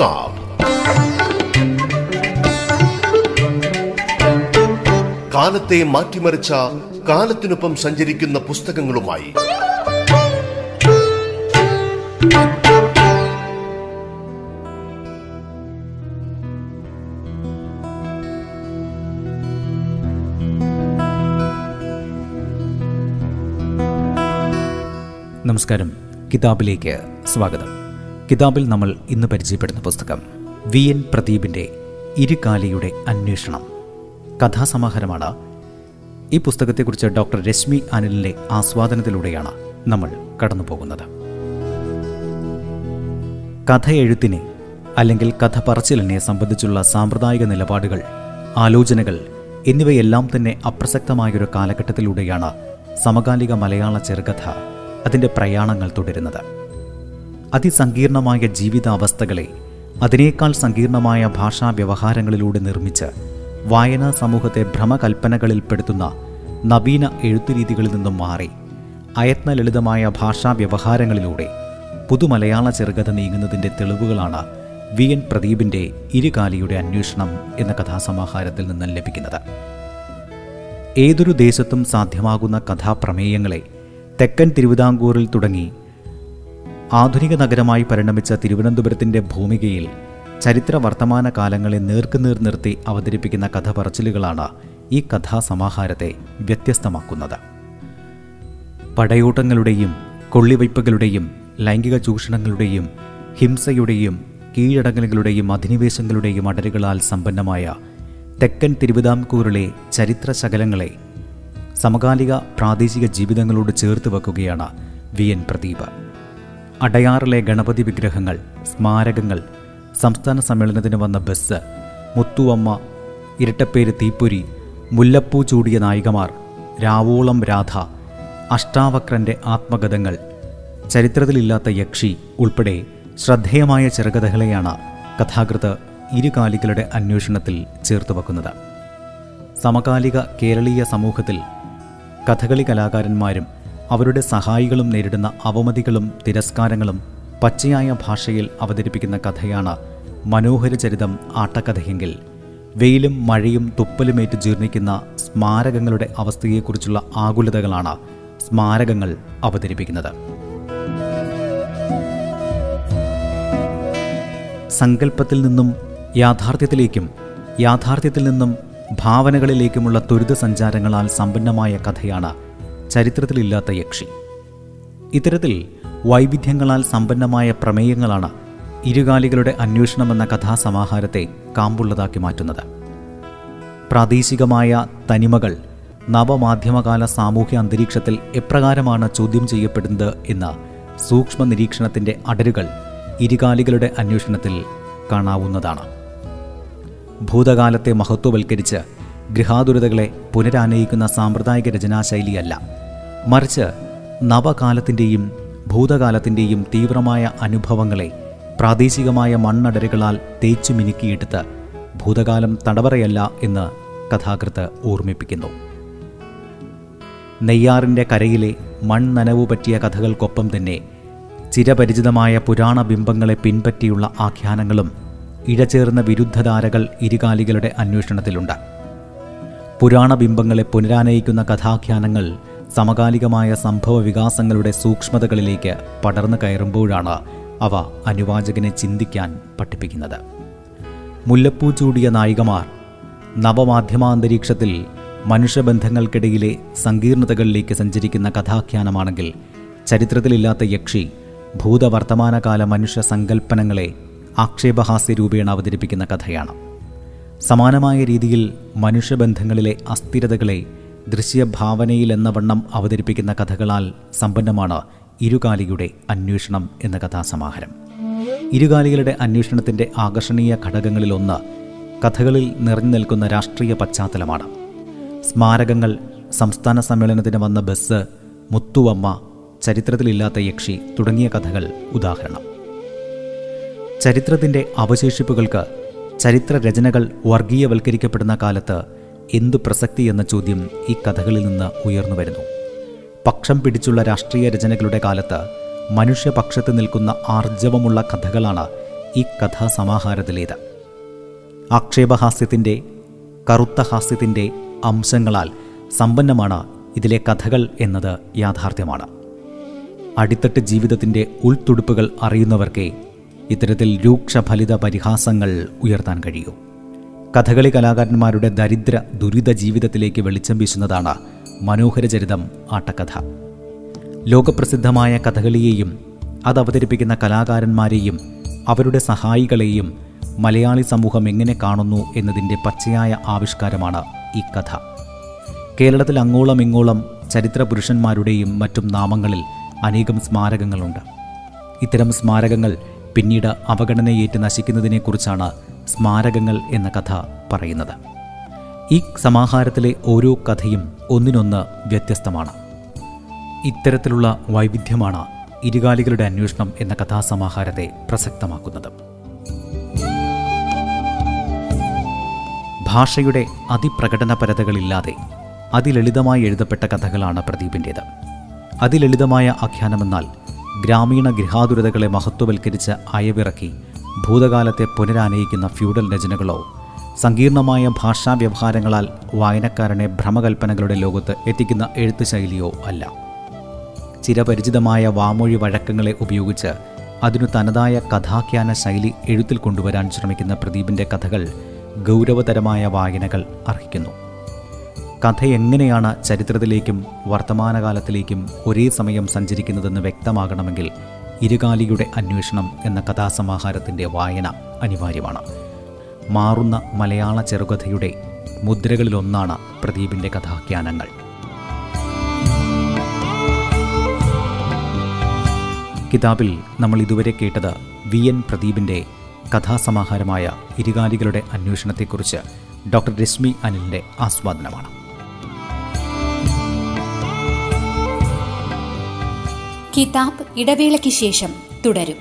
കിതാബ് കാലത്തെ മാറ്റിമറിച്ച കാലത്തിനൊപ്പം സഞ്ചരിക്കുന്ന പുസ്തകങ്ങളുമായി. നമസ്കാരം. കിതാബിലേക്ക് സ്വാഗതം. കിതാബിൽ നമ്മൾ ഇന്ന് പരിചയപ്പെടുന്ന പുസ്തകം വി എൻ പ്രദീപിന്റെ ഇരുകാലിയുടെ അന്വേഷണം. കഥാസമാഹാരമാണ്. ഈ പുസ്തകത്തെക്കുറിച്ച് ഡോക്ടർ രശ്മി അനിലിന്റെ ആസ്വാദനത്തിലൂടെയാണ് നമ്മൾ കടന്നു പോകുന്നത് കഥ എഴുത്തിനെ അല്ലെങ്കിൽ കഥ പറച്ചിലിനെ സംബന്ധിച്ചുള്ള സാമ്പ്രദായിക നിലപാടുകൾ ആലോചനകൾ എന്നിവയെല്ലാം തന്നെ അപ്രസക്തമായൊരു കാലഘട്ടത്തിലൂടെയാണ് സമകാലിക മലയാള ചെറുകഥ അതിന്റെ പ്രയാണങ്ങൾ തുടരുന്നത്. അതിസങ്കീർണമായ ജീവിതാവസ്ഥകളെ അതിനേക്കാൾ സങ്കീർണമായ ഭാഷാ വ്യവഹാരങ്ങളിലൂടെ നിർമ്മിച്ച് വായനാ സമൂഹത്തെ ഭ്രമകൽപ്പനകളിൽപ്പെടുത്തുന്ന നവീന എഴുത്തുരീതികളിൽ നിന്നും മാറി അയത്നലളിതമായ ഭാഷാ വ്യവഹാരങ്ങളിലൂടെ പുതുമലയാള ചെറുകഥ നീങ്ങുന്നതിന്റെ തെളിവുകളാണ് വി എൻ പ്രദീപിന്റെ ഇരുകാലിയുടെ അന്വേഷണം എന്ന കഥാസമാഹാരത്തിൽ നിന്നും ലഭിക്കുന്നത്. ഏതൊരു ദേശത്തും സാധ്യമാകുന്ന കഥാപ്രമേയങ്ങളെ തെക്കൻ തിരുവിതാംകൂറിൽ തുടങ്ങി ആധുനിക നഗരമായി പരിണമിച്ച തിരുവനന്തപുരത്തിന്റെ ഭൂമികയിൽ ചരിത്ര വർത്തമാന കാലങ്ങളെ നേർക്കുനേർ നിർത്തി അവതരിപ്പിക്കുന്ന കഥ പറച്ചിലുകളാണ് ഈ കഥാസമാഹാരത്തെ വ്യത്യസ്തമാക്കുന്നത്. പടയോട്ടങ്ങളുടെയും കൊള്ളിവയ്പ്പുകളുടെയും ലൈംഗിക ചൂഷണങ്ങളുടെയും ഹിംസയുടെയും കീഴടങ്ങലുകളുടെയും അധിനിവേശങ്ങളുടെയും അടരുകളാൽ സമ്പന്നമായ തെക്കൻ തിരുവിതാംകൂറിലെ ചരിത്ര ശകലങ്ങളെ സമകാലിക പ്രാദേശിക ജീവിതങ്ങളോട് ചേർത്ത് വെക്കുകയാണ് വി എൻ പ്രദീപ്. അടയാറിലെ ഗണപതി വിഗ്രഹങ്ങൾ സ്മാരകങ്ങൾ സംസ്ഥാന സമ്മേളനത്തിന് വന്ന ബസ് മുത്തുവമ്മ ഇരട്ടപ്പേര് തീപ്പൊരി മുല്ലപ്പൂ ചൂടിയ നായികമാർ രാവോളം രാധ അഷ്ടാവക്രന്റെ ആത്മകഥങ്ങൾ ചരിത്രത്തിലില്ലാത്ത യക്ഷി ഉൾപ്പെടെ ശ്രദ്ധേയമായ ചെറുകഥകളെയാണ് കഥാകൃത്ത് ഇരുകാലികളുടെ അന്വേഷണത്തിൽ ചേർത്ത് വെക്കുന്നത്. സമകാലിക കേരളീയ സമൂഹത്തിൽ കഥകളി കലാകാരന്മാരും അവരുടെ സഹായികളും നേരിടുന്ന അവമതികളും തിരസ്കാരങ്ങളും പച്ചയായ ഭാഷയിൽ അവതരിപ്പിക്കുന്ന കഥയാണ് മനോഹര ചരിതം ആട്ടക്കഥയെങ്കിൽ. വെയിലും മഴയും തുപ്പലുമേറ്റ് ജീർണിക്കുന്ന സ്മാരകങ്ങളുടെ അവസ്ഥയെക്കുറിച്ചുള്ള ആകുലതകളാണ് സ്മാരകങ്ങൾ അവതരിപ്പിക്കുന്നത്. സങ്കല്പത്തിൽ നിന്നും യാഥാർത്ഥ്യത്തിലേക്കും യാഥാർത്ഥ്യത്തിൽ നിന്നും ഭാവനകളിലേക്കുമുള്ള ത്വരിത സഞ്ചാരങ്ങളാൽ സമ്പന്നമായ കഥയാണ് ചരിത്രത്തിലില്ലാത്ത യക്ഷി. ഇത്തരത്തിൽ വൈവിധ്യങ്ങളാൽ സമ്പന്നമായ പ്രമേയങ്ങളാണ് ഇരുകാലികളുടെ അന്വേഷണമെന്ന കഥാസമാഹാരത്തെ കാമ്പുള്ളതാക്കി മാറ്റുന്നത്. പ്രാദേശികമായ തനിമകൾ നവമാധ്യമകാല സാമൂഹ്യ അന്തരീക്ഷത്തിൽ എപ്രകാരമാണ് ചോദ്യം ചെയ്യപ്പെടുന്നത് എന്ന സൂക്ഷ്മ നിരീക്ഷണത്തിന്റെ അടരുകൾ ഇരുകാലികളുടെ അന്വേഷണത്തിൽ കാണാവുന്നതാണ്. ഭൂതകാലത്തെ മഹത്വവൽക്കരിച്ച് ഗൃഹാതുരതകളെ പുനരാനയിക്കുന്ന സാമ്പ്രദായിക രചനാശൈലിയല്ല. മറിച്ച് നവകാലത്തിന്റെയും ഭൂതകാലത്തിന്റെയും തീവ്രമായ അനുഭവങ്ങളെ പ്രാദേശികമായ മണ്ണടരുകളാൽ തേച്ചു മിനുക്കിയെടുത്ത് ഭൂതകാലം തടവറയല്ല എന്ന് കഥാകൃത്ത് ഓർമ്മിപ്പിക്കുന്നു. നെയ്യാറിന്റെ കരയിലെ മൺനനവു പറ്റിയ കഥകൾക്കൊപ്പം തന്നെ ചിരപരിചിതമായ പുരാണ ബിംബങ്ങളെ പിൻപറ്റിയുള്ള ആഖ്യാനങ്ങളും ഇഴചേർന്ന വിരുദ്ധധാരകൾ ഇരുകാലികളുടെ അന്വേഷണത്തിലുണ്ട്. പുരാണ ബിംബങ്ങളെ പുനരാനയിക്കുന്ന കഥാഖ്യാനങ്ങൾ സമകാലികമായ സംഭവ വികാസങ്ങളുടെ സൂക്ഷ്മതകളിലേക്ക് പടർന്നു കയറുമ്പോഴാണ് അവ അനുവാചകനെ ചിന്തിക്കാൻ പഠിപ്പിക്കുന്നത്. മുല്ലപ്പൂ ചൂടിയ നായികമാർ നവമാധ്യമാന്തരീക്ഷത്തിൽ മനുഷ്യബന്ധങ്ങൾക്കിടയിലെ സങ്കീർണതകളിലേക്ക് സഞ്ചരിക്കുന്ന കഥാഖ്യാനമാണെങ്കിൽ ചരിത്രത്തിലില്ലാത്ത യക്ഷി ഭൂതവർത്തമാനകാല മനുഷ്യ സങ്കല്പനങ്ങളെ ആക്ഷേപഹാസ്യ രൂപേണ അവതരിപ്പിക്കുന്ന കഥയാണ്. സമാനമായ രീതിയിൽ മനുഷ്യബന്ധങ്ങളിലെ അസ്ഥിരതകളെ ദൃശ്യഭാവനയിൽ എന്ന വണ്ണം അവതരിപ്പിക്കുന്ന കഥകളാൽ സമ്പന്നമാണ് ഇരുകാലിയുടെ അന്വേഷണം എന്ന കഥാസമാഹാരം. ഇരുകാലികളുടെ അന്വേഷണത്തിന്റെ ആകർഷണീയ ഘടകങ്ങളിലൊന്ന് കഥകളിൽ നിറഞ്ഞു നിൽക്കുന്ന രാഷ്ട്രീയ പശ്ചാത്തലമാണ്. സ്മാരകങ്ങൾ സംസ്ഥാന സമ്മേളനത്തിന് വന്ന ബസ് മുത്തുവമ്മ ചരിത്രത്തിലില്ലാത്ത യക്ഷി തുടങ്ങിയ കഥകൾ ഉദാഹരണം. ചരിത്രത്തിന്റെ അവശേഷിപ്പുകൾക്ക് ചരിത്ര രചനകൾ വർഗീയവൽക്കരിക്കപ്പെടുന്ന കാലത്ത് എന്തു പ്രസക്തി എന്ന ചോദ്യം ഈ കഥകളിൽ നിന്ന് ഉയർന്നു വരുന്നു. പക്ഷം പിടിച്ചുള്ള രാഷ്ട്രീയ രചനകളുടെ കാലത്ത് മനുഷ്യപക്ഷത്ത് നിൽക്കുന്ന ആർജവമുള്ള കഥകളാണ് ഈ കഥാസമാഹാരത്തിലേത്. ആക്ഷേപഹാസ്യത്തിന്റെ കറുത്ത ഹാസ്യത്തിന്റെ അംശങ്ങളാൽ സമ്പന്നമാണ് ഇതിലെ കഥകൾ എന്നത് യാഥാർത്ഥ്യമാണ്. അടിത്തട്ട് ജീവിതത്തിന്റെ ഉൾത്തുടുപ്പുകൾ അറിയുന്നവർക്കേ ഇത്തരത്തിൽ രൂക്ഷഫലിത പരിഹാസങ്ങൾ ഉയർത്താൻ കഴിയൂ. കഥകളി കലാകാരന്മാരുടെ ദരിദ്ര ദുരിത ജീവിതത്തിലേക്ക് വെളിച്ചം വീശുന്നതാണ് മനോഹരചരിതം ആട്ടക്കഥ. ലോകപ്രസിദ്ധമായ കഥകളിയെയും അത് അവതരിപ്പിക്കുന്ന കലാകാരന്മാരെയും അവരുടെ സഹായികളെയും മലയാളി സമൂഹം എങ്ങനെ കാണുന്നു എന്നതിന്റെ പച്ചയായ ആവിഷ്കാരമാണ് ഈ കഥ. കേരളത്തിൽ അങ്ങോളം ഇങ്ങോളം ചരിത്ര പുരുഷന്മാരുടെയും മറ്റും നാമങ്ങളിൽ അനേകം സ്മാരകങ്ങളുണ്ട്. ഇത്തരം സ്മാരകങ്ങൾ പിന്നീട് അവഗണനയേറ്റ് നശിക്കുന്നതിനെക്കുറിച്ചാണ് സ്മാരകങ്ങൾ എന്ന കഥ പറയുന്നത്. ഈ സമാഹാരത്തിലെ ഓരോ കഥയും ഒന്നിനൊന്ന് വ്യത്യസ്തമാണ്. ഇത്തരത്തിലുള്ള വൈവിധ്യമാണ് ഇരുകാലികളുടെ അന്വേഷണം എന്ന കഥാസമാഹാരത്തെ പ്രസക്തമാക്കുന്നത്. ഭാഷയുടെ അതിപ്രകടനപരതകളില്ലാതെ അതിലളിതമായി എഴുതപ്പെട്ട കഥകളാണ് പ്രദീപിന്റേത് അതിലളിതമായ ആഖ്യാനമെന്നാൽ ഗ്രാമീണ ഗൃഹാതുരതകളെ മഹത്വവൽക്കരിച്ച് അയവിറക്കി ഭൂതകാലത്തെ പുനരാനയിക്കുന്ന ഫ്യൂഡൽ രചനകളോ സങ്കീർണമായ ഭാഷാ വ്യവഹാരങ്ങളാൽ വായനക്കാരനെ ഭ്രമകൽപ്പനകളുടെ ലോകത്ത് എത്തിക്കുന്ന എഴുത്ത് ശൈലിയോ അല്ല. ചിരപരിചിതമായ വാമൊഴി വഴക്കങ്ങളെ ഉപയോഗിച്ച് അതിനു തനതായ കഥാഖ്യാന ശൈലി എഴുത്തിൽ കൊണ്ടുവരാൻ ശ്രമിക്കുന്ന പ്രദീപിന്റെ കഥകൾ ഗൗരവതരമായ വായനകൾ അർഹിക്കുന്നു. കഥ എങ്ങനെയാണ് ചരിത്രത്തിലേക്കും വർത്തമാനകാലത്തിലേക്കും ഒരേ സമയം സഞ്ചരിക്കുന്നതെന്ന് വ്യക്തമാകണമെങ്കിൽ ഇരുകാലിയുടെ അന്വേഷണം എന്ന കഥാസമാഹാരത്തിന്റെ വായന അനിവാര്യമാണ്. മാറുന്ന മലയാള ചെറുകഥയുടെ മുദ്രകളിലൊന്നാണ് പ്രദീപിന്റെ കഥാഖ്യാനങ്ങൾ. കിതാബിൽ നമ്മൾ ഇതുവരെ കേട്ടത് വി എൻ പ്രദീപിന്റെ കഥാസമാഹാരമായ ഇരുകാലികളുടെ അന്വേഷണത്തെക്കുറിച്ച് ഡോക്ടർ രശ്മി അനിലിന്റെ ആസ്വാദനമാണ്. കിതാബ് ഇടവേളയ്ക്ക് ശേഷം തുടരും.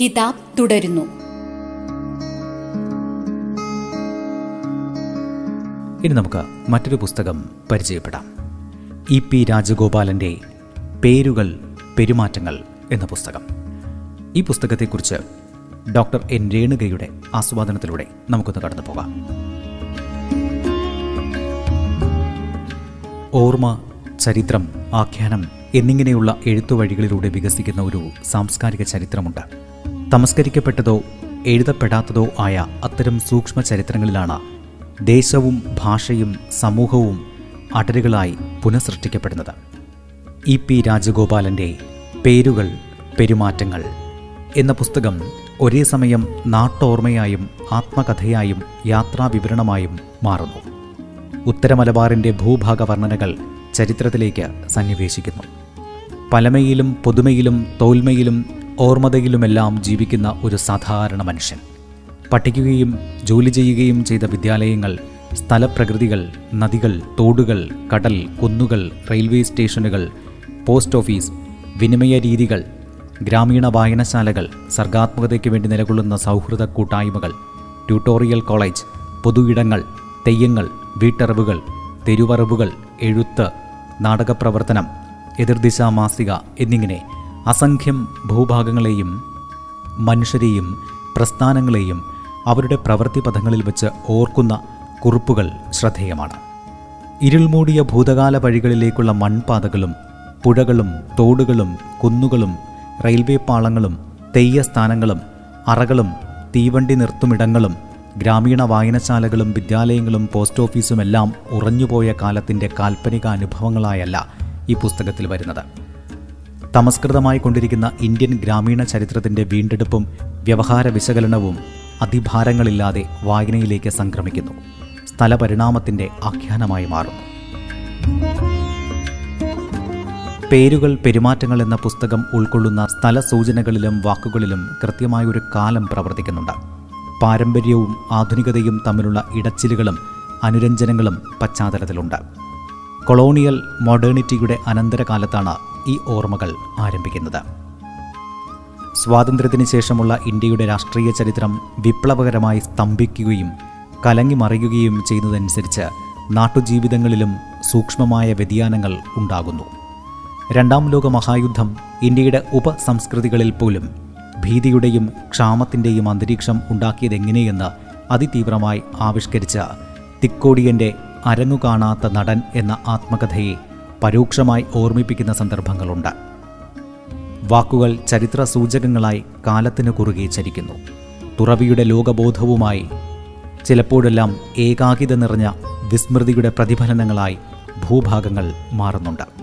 കിതാബ് തുടരുന്നു. ഇനി നമുക്ക് മറ്റൊരു പുസ്തകം പരിചയപ്പെടാം. ഇ പി രാജഗോപാലന്റെ പേരുകൾ പെരുമാറ്റങ്ങൾ എന്ന പുസ്തകം. ഈ പുസ്തകത്തെക്കുറിച്ച് ഡോക്ടർ എൻ രേണുകയുടെ ആസ്വാദനത്തിലൂടെ നമുക്കൊന്ന് കടന്നു പോകാം ഓർമ്മ ചരിത്രം ആഖ്യാനം എന്നിങ്ങനെയുള്ള എഴുത്തുവഴികളിലൂടെ വികസിക്കുന്ന ഒരു സാംസ്കാരിക ചരിത്രമുണ്ട്. തമസ്കരിക്കപ്പെട്ടതോ എഴുതപ്പെടാത്തതോ ആയ അത്തരം സൂക്ഷ്മ ചരിത്രങ്ങളിലാണ് ദേശവും ഭാഷയും സമൂഹവും അടരുകളായി പുനഃസൃഷ്ടിക്കപ്പെടുന്നത്. ഇ. പി. രാജഗോപാലന്റെ പേരുകൾ പെരുമാറ്റങ്ങൾ എന്ന പുസ്തകം ഒരേ സമയം നാട്ടോർമ്മയായും ആത്മകഥയായും യാത്രാവിവരണമായും മാറുന്നു. ഉത്തരമലബാറിന്റെ ഭൂഭാഗ വർണനകൾ ചരിത്രത്തിലേക്ക് സന്നിവേശിക്കുന്നു. പലമയിലും പുതുമയിലും തോൽമയിലും ഓർമ്മതയിലുമെല്ലാം ജീവിക്കുന്ന ഒരു സാധാരണ മനുഷ്യൻ. പഠിക്കുകയും ജോലി ചെയ്യുകയും ചെയ്ത വിദ്യാലയങ്ങൾ സ്ഥലപ്രകൃതികൾ നദികൾ തോടുകൾ കടൽ കുന്നുകൾ റെയിൽവേ സ്റ്റേഷനുകൾ പോസ്റ്റ് ഓഫീസ് വിനിമയ രീതികൾ ഗ്രാമീണ വായനശാലകൾ സർഗാത്മകതയ്ക്ക് വേണ്ടി നിലകൊള്ളുന്ന സൗഹൃദ കൂട്ടായ്മകൾ ട്യൂട്ടോറിയൽ കോളേജ് പൊതു ഇടങ്ങൾ തെയ്യങ്ങൾ വീട്ടറിവുകൾ തെരുവറിവുകൾ എഴുത്ത് നാടകപ്രവർത്തനം എതിർദിശാ മാസിക എന്നിങ്ങനെ അസംഖ്യം ഭൂഭാഗങ്ങളെയും മനുഷ്യരെയും പ്രസ്ഥാനങ്ങളെയും അവരുടെ പ്രവൃത്തി പഥങ്ങളിൽ വെച്ച് ഓർക്കുന്ന കുറിപ്പുകൾ ശ്രദ്ധേയമാണ്. ഇരുൾമൂടിയ ഭൂതകാല വഴികളിലേക്കുള്ള മൺപാതകളും പുഴകളും തോടുകളും കുന്നുകളും റെയിൽവേ പാളങ്ങളും തെയ്യസ്ഥാനങ്ങളും അറകളും തീവണ്ടി നിർത്തുമിടങ്ങളും ഗ്രാമീണ വായനശാലകളും വിദ്യാലയങ്ങളും പോസ്റ്റ് ഓഫീസുമെല്ലാം ഉറഞ്ഞുപോയ കാലത്തിന്റെ കാൽപ്പനിക അനുഭവങ്ങളായല്ല ഈ പുസ്തകത്തിൽ വരുന്നത്. തമസ്കൃതമായി കൊണ്ടിരിക്കുന്ന ഇന്ത്യൻ ഗ്രാമീണ ചരിത്രത്തിന്റെ വീണ്ടെടുപ്പും വ്യവഹാര വിശകലനവും അതിഭാരങ്ങളില്ലാതെ വായനയിലേക്ക് സംക്രമിക്കുന്നു. സ്ഥലപരിണാമത്തിന്റെ ആഖ്യാനമായി മാറുന്നു. പേരുകൾ പെരുമാറ്റങ്ങൾ എന്ന പുസ്തകം ഉൾക്കൊള്ളുന്ന സ്ഥല സൂചനകളിലും വാക്കുകളിലും കൃത്യമായൊരു കാലം പ്രവർത്തിക്കുന്നുണ്ട്. പാരമ്പര്യവും ആധുനികതയും തമ്മിലുള്ള ഇടച്ചിലുകളും അനുരഞ്ജനങ്ങളും പശ്ചാത്തലത്തിലുണ്ട്. കൊളോണിയൽ മോഡേണിറ്റിയുടെ അനന്തരകാലത്താണ് ഈ ഓർമ്മകൾ ആരംഭിക്കുന്നത്. സ്വാതന്ത്ര്യത്തിന് ശേഷമുള്ള ഇന്ത്യയുടെ രാഷ്ട്രീയ ചരിത്രം വിപ്ലവകരമായി സ്തംഭിക്കുകയും കലങ്ങിമറിയുകയും ചെയ്യുന്നതനുസരിച്ച് നാട്ടുജീവിതങ്ങളിലും സൂക്ഷ്മമായ വ്യതിയാനങ്ങൾ ഉണ്ടാകുന്നു. രണ്ടാം ലോക മഹായുദ്ധം ഇന്ത്യയുടെ ഉപസംസ്കൃതികളിൽ പോലും ഭീതിയുടെയും ക്ഷാമത്തിന്റെയും അന്തരീക്ഷം ഉണ്ടാക്കിയതെങ്ങനെയെന്ന് അതിതീവ്രമായി ആവിഷ്കരിച്ച തിക്കോടിയന്റെ അരങ്ങുകാണാത്ത നടൻ എന്ന ആത്മകഥയെ പരോക്ഷമായി ഓർമ്മിപ്പിക്കുന്ന സന്ദർഭങ്ങളുണ്ട്. വാക്കുകൾ ചരിത്ര സൂചകങ്ങളായി കാലത്തിന് കുറുകെ ചരിക്കുന്നു. തുറവിയുടെ ലോകബോധവുമായി ചിലപ്പോഴെല്ലാം ഏകാകിത നിറഞ്ഞ വിസ്മൃതിയുടെ പ്രതിഫലനങ്ങളായി ഭൂഭാഗങ്ങൾ മാറുന്നുണ്ട്.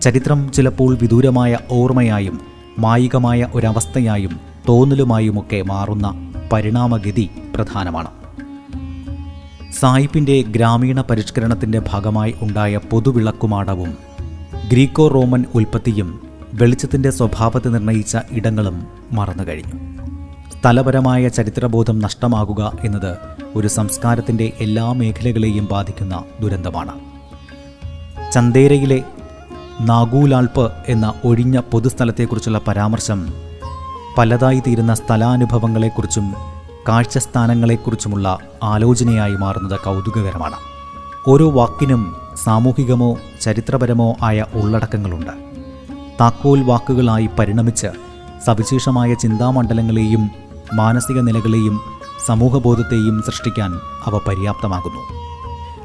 ചരിത്രം ചിലപ്പോൾ വിദൂരമായ ഓർമ്മയായും മായികമായ ഒരവസ്ഥയായും തോന്നലുമായുമൊക്കെ മാറുന്ന പരിണാമഗതി പ്രധാനമാണ്. സായിപ്പിന്റെ ഗ്രാമീണ പരിഷ്കരണത്തിന്റെ ഭാഗമായി ഉണ്ടായ പൊതുവിളക്കുമാടവും ഗ്രീക്കോ റോമൻ ഉൽപ്പത്തിയും വെളിച്ചത്തിന്റെ സ്വഭാവത്തെ നിർണയിച്ച ഇടങ്ങളും മറന്നു കഴിഞ്ഞു സ്ഥലപരമായ ചരിത്രബോധം നഷ്ടമാകുക എന്നത് ഒരു സംസ്കാരത്തിന്റെ എല്ലാ മേഖലകളെയും ബാധിക്കുന്ന ദുരന്തമാണ്. ചന്തേരയിലെ നാഗൂലാൾപ്പ് എന്ന ഒഴിഞ്ഞ പൊതുസ്ഥലത്തെക്കുറിച്ചുള്ള പരാമർശം പലതായി തീരുന്ന സ്ഥലാനുഭവങ്ങളെക്കുറിച്ചും കാഴ്ചസ്ഥാനങ്ങളെക്കുറിച്ചുമുള്ള ആലോചനയായി മാറുന്നത് കൗതുകകരമാണ്. ഓരോ വാക്കിനും സാമൂഹികമോ ചരിത്രപരമോ ആയ ഉള്ളടക്കങ്ങളുണ്ട്. താക്കോൽ വാക്കുകളായി പരിണമിച്ച് സവിശേഷമായ ചിന്താമണ്ഡലങ്ങളെയും മാനസിക നിലകളെയും സമൂഹബോധത്തെയും സൃഷ്ടിക്കാൻ അവ പര്യാപ്തമാകുന്നു.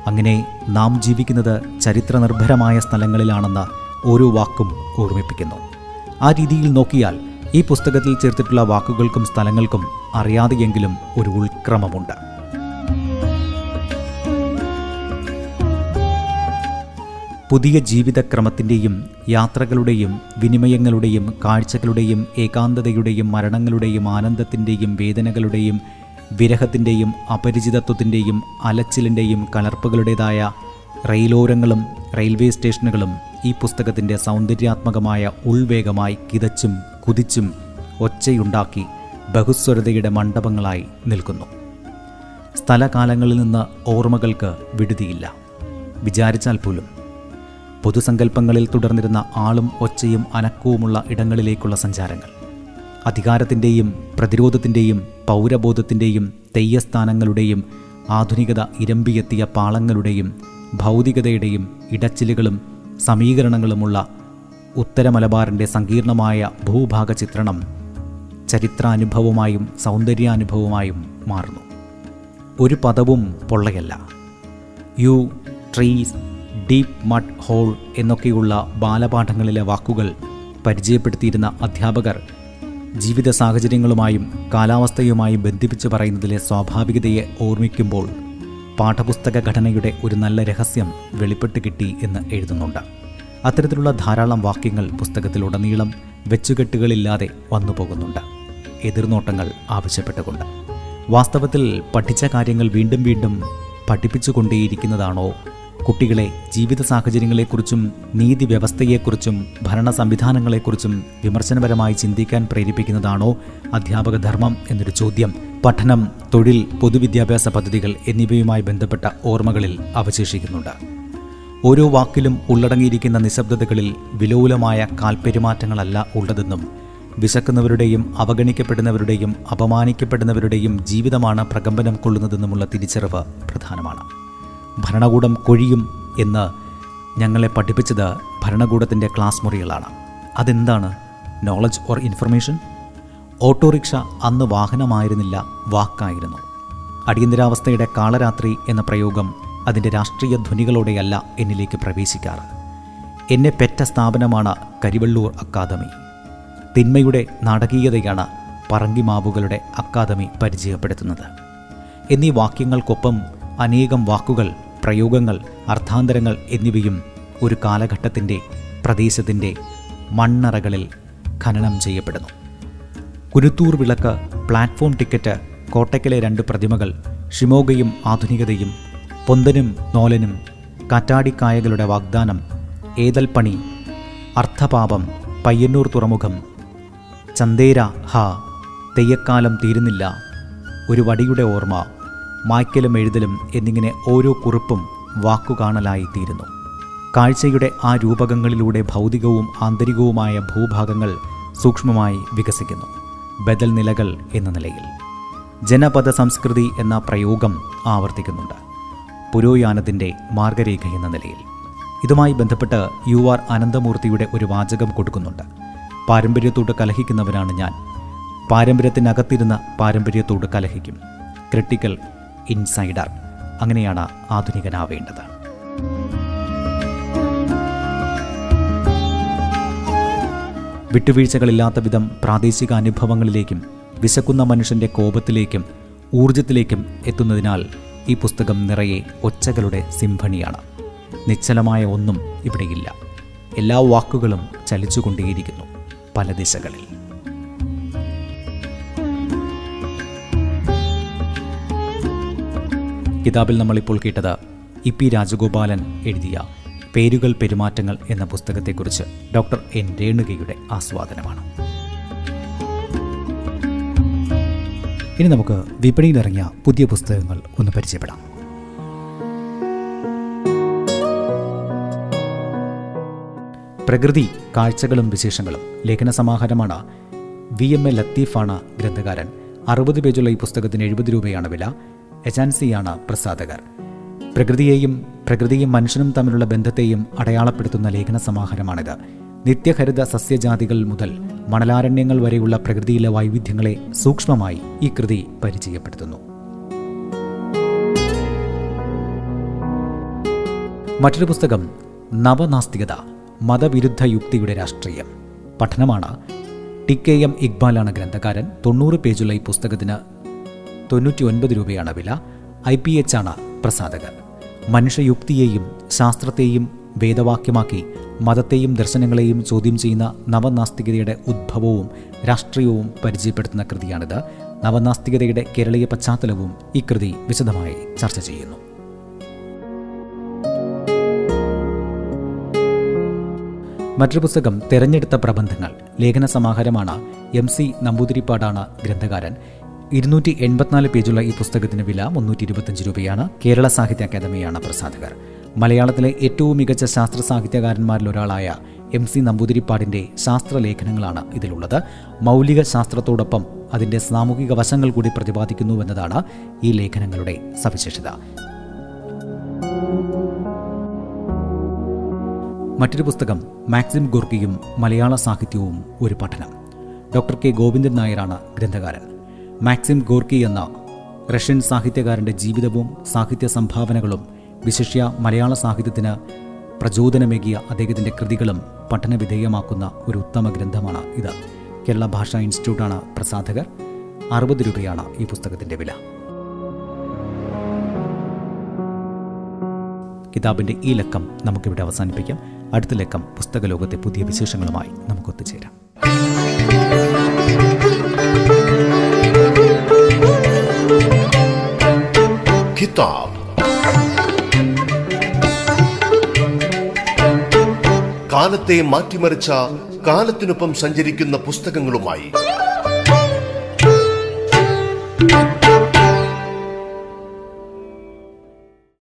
അങ്ങനെ നാം ജീവിക്കുന്നത് ചരിത്രനിർഭരമായ സ്ഥലങ്ങളിലാണെന്ന് ഓരോ വാക്കും ഓർമ്മിപ്പിക്കുന്നു. ആ രീതിയിൽ നോക്കിയാൽ ഈ പുസ്തകത്തിൽ ചേർത്തിട്ടുള്ള വാക്കുകൾക്കും സ്ഥലങ്ങൾക്കും അറിയാതെയെങ്കിലും ഒരു ഉൾക്രമമുണ്ട്. പുതിയ ജീവിതക്രമത്തിന്റെയും യാത്രകളുടെയും വിനിമയങ്ങളുടെയും കാഴ്ചകളുടെയും ഏകാന്തതയുടെയും മരണങ്ങളുടെയും ആനന്ദത്തിന്റെയും വേദനകളുടെയും വിരഹത്തിന്റെയും അപരിചിതത്വത്തിന്റെയും അലച്ചിലിന്റെയും കലർപ്പുകളുടേതായ റെയിലോരങ്ങളും റെയിൽവേ സ്റ്റേഷനുകളും ഈ പുസ്തകത്തിന്റെ സൗന്ദര്യാത്മകമായ ഉൾവേഗമായി കിതച്ചും കുതിച്ചും ഒച്ചയുണ്ടാക്കി ബഹുസ്വരതയുടെ മണ്ഡപങ്ങളായി നിൽക്കുന്നു. സ്ഥലകാലങ്ങളിൽ നിന്ന് ഓർമ്മകൾക്ക് വിടുതിയില്ല. വിചാരിച്ചാൽ പോലും. പൊതുസങ്കല്പങ്ങളിൽ തുടർന്നിരുന്ന ആളും ഒച്ചയും അനക്കവുമുള്ള ഇടങ്ങളിലേക്കുള്ള സഞ്ചാരങ്ങൾ. അധികാരത്തിന്റെയും പ്രതിരോധത്തിന്റെയും പൗരബോധത്തിന്റെയും തെയ്യസ്ഥാനങ്ങളുടെയും ആധുനികത ഇരമ്പിയെത്തിയ പാളങ്ങളുടെയും ഭൗതികതയുടെയും ഇടച്ചിലുകളും സമീകരണങ്ങളുമുള്ള ഉത്തര മലബാറിന്റെ സങ്കീർണമായ ഭൂഭാഗ ചിത്രണം ചരിത്രാനുഭവമായും സൗന്ദര്യാനുഭവമായും മാറുന്നു. ഒരു പദവും പൊള്ളയല്ല. You trees deep mud hole എന്നൊക്കെയുള്ള ബാലപാഠങ്ങളിലെ വാക്കുകൾ പരിചയപ്പെടുത്തിയിരുന്ന അധ്യാപകർ ജീവിത സാഹചര്യങ്ങളുമായും കാലാവസ്ഥയുമായും ബന്ധിപ്പിച്ച് പറയുന്നതിലെ സ്വാഭാവികതയെ ഓർമ്മിക്കുമ്പോൾ പാഠപുസ്തക ഘടനയുടെ ഒരു നല്ല രഹസ്യം വെളിപ്പെട്ട് കിട്ടി എന്ന് എഴുതുന്നുണ്ട്. അത്തരത്തിലുള്ള ധാരാളം വാക്യങ്ങൾ പുസ്തകത്തിലുടനീളം വെച്ചുകെട്ടുകളില്ലാതെ വന്നു പോകുന്നുണ്ട്. എതിർനോട്ടങ്ങൾ ആവശ്യപ്പെട്ടുകൊണ്ട്. വാസ്തവത്തിൽ പഠിച്ച കാര്യങ്ങൾ വീണ്ടും വീണ്ടും പഠിപ്പിച്ചുകൊണ്ടേയിരിക്കുന്നതാണോ കുട്ടികളെ ജീവിത സാഹചര്യങ്ങളെക്കുറിച്ചും നീതി വ്യവസ്ഥയെക്കുറിച്ചും ഭരണ സംവിധാനങ്ങളെക്കുറിച്ചും വിമർശനപരമായി ചിന്തിക്കാൻ പ്രേരിപ്പിക്കുന്നതാണോ അധ്യാപക ധർമ്മം എന്നൊരു ചോദ്യം. പഠനം തൊഴിൽ പൊതുവിദ്യാഭ്യാസ പദ്ധതികൾ എന്നിവയുമായി ബന്ധപ്പെട്ട ഓർമ്മകളിൽ അവശേഷിക്കുന്നുണ്ട്. ഓരോ വാക്കിലും ഉള്ളടങ്ങിയിരിക്കുന്ന നിശബ്ദതകളിൽ വിലോലമായ കാൽപ്പെരുമാറ്റങ്ങളല്ല ഉള്ളതെന്നും വിശക്കുന്നവരുടെയും അവഗണിക്കപ്പെടുന്നവരുടെയും അപമാനിക്കപ്പെടുന്നവരുടെയും ജീവിതമാണ് പ്രകമ്പനം കൊള്ളുന്നതെന്നുമുള്ള തിരിച്ചറിവ് പ്രധാനമാണ്. ഭരണകൂടം കൊഴിയും എന്ന് ഞങ്ങളെ പഠിപ്പിച്ചത് ഭരണകൂടത്തിന്റെ ക്ലാസ് മുറികളാണ്. അതെന്താണ്? നോളജ് ഓർ ഇൻഫർമേഷൻ ഓട്ടോറിക്ഷ അന്ന് വാഹനമായിരുന്നില്ല വാക്കായിരുന്നു. അടിയന്തരാവസ്ഥയുടെ കാളരാത്രി എന്ന പ്രയോഗം അതിന്റെ രാഷ്ട്രീയ ധ്വനികളോടെയല്ല എന്നിലേക്ക് പ്രവേശിക്കാറ്. എന്നെ പെറ്റ സ്ഥാപനമാണ് കരിവള്ളൂർ അക്കാദമി. തിന്മയുടെ നാടകീയതയാണ് പറങ്കിമാവുകളുടെ അക്കാദമി പരിചയപ്പെടുത്തുന്നത്. എന്നീ വാക്യങ്ങൾക്കൊപ്പം അനേകം വാക്കുകൾ പ്രയോഗങ്ങൾ അർത്ഥാന്തരങ്ങൾ എന്നിവയും ഒരു കാലഘട്ടത്തിന്റെ പ്രദേശത്തിന്റെ മണ്ണറകളിൽ ഖനനം ചെയ്യപ്പെടുന്നു. കുരുത്തൂർ വിളക്ക് പ്ലാറ്റ്ഫോം ടിക്കറ്റ് കോട്ടയ്ക്കലെ രണ്ട് പ്രതിമകൾ ഷിമോഗയും ആധുനികതയും പൊന്തനും നോലനും കാറ്റാടിക്കായകളുടെ വാഗ്ദാനം ഏതൽപ്പണി അർത്ഥപാപം പയ്യന്നൂർ തുറമുഖം ചന്തേര ഹ തെയ്യക്കാലം തീരുന്നില്ല ഒരു വടിയുടെ ഓർമ്മ. മായ്ക്കലും എഴുതലും എന്നിങ്ങനെ ഓരോ കുറിപ്പും വാക്കുകാണലായിത്തീരുന്നു. കാഴ്ചയുടെ ആ രൂപകങ്ങളിലൂടെ ഭൗതികവും ആന്തരികവുമായ ഭൂഭാഗങ്ങൾ സൂക്ഷ്മമായി വികസിക്കുന്നു. ബദൽ നിലകൾ എന്ന നിലയിൽ. ജനപദ സംസ്കൃതി എന്ന പ്രയോഗം ആവർത്തിക്കുന്നുണ്ട്. പുരോയാനത്തിന്റെ മാർഗരേഖ എന്ന നിലയിൽ. ഇതുമായി ബന്ധപ്പെട്ട് യു ആർ അനന്തമൂർത്തിയുടെ ഒരു വാചകം കൊടുക്കുന്നുണ്ട്. പാരമ്പര്യത്തോട് കലഹിക്കുന്നവനാണ് ഞാൻ. പാരമ്പര്യത്തിനകത്തിരുന്ന പാരമ്പര്യത്തോട് കലഹിക്കും. Critical insider. അങ്ങനെയാണ് ആധുനികനാവേണ്ടത്. വിട്ടുവീഴ്ചകളില്ലാത്ത വിധം പ്രാദേശിക അനുഭവങ്ങളിലേക്കും വിശക്കുന്ന മനുഷ്യന്റെ കോപത്തിലേക്കും ഊർജത്തിലേക്കും എത്തുന്നതിനാൽ ഈ പുസ്തകം നിറയെ ഒച്ചകളുടെ സിംഫണിയാണ്. നിശ്ചലമായ ഒന്നും ഇവിടെയില്ല. എല്ലാ വാക്കുകളും ചലിച്ചുകൊണ്ടേയിരിക്കുന്നു പല ദിശകളിൽ. കിതാബിൽ നമ്മളിപ്പോൾ കേട്ടത് ഇ പി രാജഗോപാലൻ എഴുതിയ പേരുകൾ പെരുമാറ്റങ്ങൾ എന്ന പുസ്തകത്തെക്കുറിച്ച് ഡോക്ടർ എൻ രേണുകയുടെ ആസ്വാദനമാണ്. ഇനി നമുക്ക് വിപണിയിലിറങ്ങിയ പുതിയ പുസ്തകങ്ങൾ ഒന്ന് പരിചയപ്പെടാം. പ്രകൃതി കാഴ്ചകളും വിശേഷങ്ങളും ലേഖന സമാഹാരമാണ് വി എം എ ലത്തീഫാണ് ഗ്രന്ഥകാരൻ. അറുപത് പേജുള്ള ഈ പുസ്തകത്തിന് എഴുപത് രൂപയാണ് വില. എജാൻസിയാണ് പ്രസാധകർ. പ്രകൃതിയെയും പ്രകൃതിയും മനുഷ്യനും തമ്മിലുള്ള ബന്ധത്തെയും അടയാളപ്പെടുത്തുന്ന ലേഖന സമാഹാരമാണിത്. നിത്യഹരിത സസ്യജാതികൾ മുതൽ മണലാരണ്യങ്ങൾ വരെയുള്ള പ്രകൃതിയിലെ വൈവിധ്യങ്ങളെ സൂക്ഷ്മമായി ഈ കൃതി പരിചയപ്പെടുത്തുന്നു. മറ്റൊരു പുസ്തകം നവനാസ്തികത മതവിരുദ്ധ യുക്തിയുടെ രാഷ്ട്രീയം. പഠനമാണ് ടി കെ എം ഇക്ബാലാണ് ഗ്രന്ഥകാരൻ. തൊണ്ണൂറ് പേജുള്ള ഈ പുസ്തകത്തിന് തൊണ്ണൂറ്റി ഒൻപത് രൂപയാണ് വില. ഐ പി എച്ച് ആണ് പ്രസാധകർ. മനുഷ്യയുക്തിയെയും ശാസ്ത്രത്തെയും വേദവാക്യമാക്കി മതത്തെയും ദർശനങ്ങളെയും ചോദ്യം ചെയ്യുന്ന നവനാസ്തികതയുടെ ഉദ്ഭവവും രാഷ്ട്രീയവും പരിചയപ്പെടുത്തുന്ന കൃതിയാണിത്. നവനാസ്തികതയുടെ കേരളീയ പശ്ചാത്തലവും ഈ കൃതി വിശദമായി ചർച്ച ചെയ്യുന്നു. മറ്റൊരു പുസ്തകം തെരഞ്ഞെടുത്ത പ്രബന്ധങ്ങൾ ലേഖന സമാഹാരമാണ് എം സി നമ്പൂതിരിപ്പാടാണ് ഗ്രന്ഥകാരൻ ഇരുന്നൂറ്റി എൺപത്തിനാല് പേജുള്ള ഈ പുസ്തകത്തിന് വില മുന്നൂറ്റി ഇരുപത്തഞ്ച് രൂപയാണ്. കേരള സാഹിത്യ അക്കാദമിയാണ് പ്രസാധകർ. മലയാളത്തിലെ ഏറ്റവും മികച്ച ശാസ്ത്ര സാഹിത്യകാരന്മാരിൽ ഒരാളായ എം സി നമ്പൂതിരിപ്പാടിന്റെ ശാസ്ത്രലേഖനങ്ങളാണ് ഇതിലുള്ളത്. മൗലിക ശാസ്ത്രത്തോടൊപ്പം അതിന്റെ സാമൂഹിക വശങ്ങൾ കൂടി പ്രതിപാദിക്കുന്നുവെന്നതാണ് ഈ ലേഖനങ്ങളുടെ സവിശേഷത. മറ്റൊരു പുസ്തകം മാക്സിം ഗുർക്കിയും മലയാള സാഹിത്യവും ഒരു പഠനം. ഡോക്ടർ കെ ഗോവിന്ദൻ നായരാണ് ഗ്രന്ഥകാരൻ. മാക്സിം ഗോർക്കി എന്ന റഷ്യൻ സാഹിത്യകാരന്റെ ജീവിതവും സാഹിത്യ സംഭാവനകളും വിശിഷ്യ മലയാള സാഹിത്യത്തിന് പ്രചോദനമേകിയ അദ്ദേഹത്തിന്റെ കൃതികളും പഠനവിധേയമാക്കുന്ന ഒരു ഉത്തമ ഗ്രന്ഥമാണ് ഇത്. കേരള ഭാഷാ ഇൻസ്റ്റിറ്റ്യൂട്ടാണ് പ്രസാധകർ. അറുപത് രൂപയാണ് ഈ പുസ്തകത്തിന്റെ വില. കിതാബിന്റെ ഈ ലക്കം നമുക്കിവിടെ അവസാനിപ്പിക്കാം. അടുത്ത ലക്കം പുസ്തകലോകത്തെ പുതിയ വിശേഷങ്ങളുമായി നമുക്ക് കിതാബ് കാലത്തെ മാറ്റിമറിച്ച കാലത്തിനൊപ്പം സഞ്ചരിക്കുന്ന പുസ്തകങ്ങളുമായി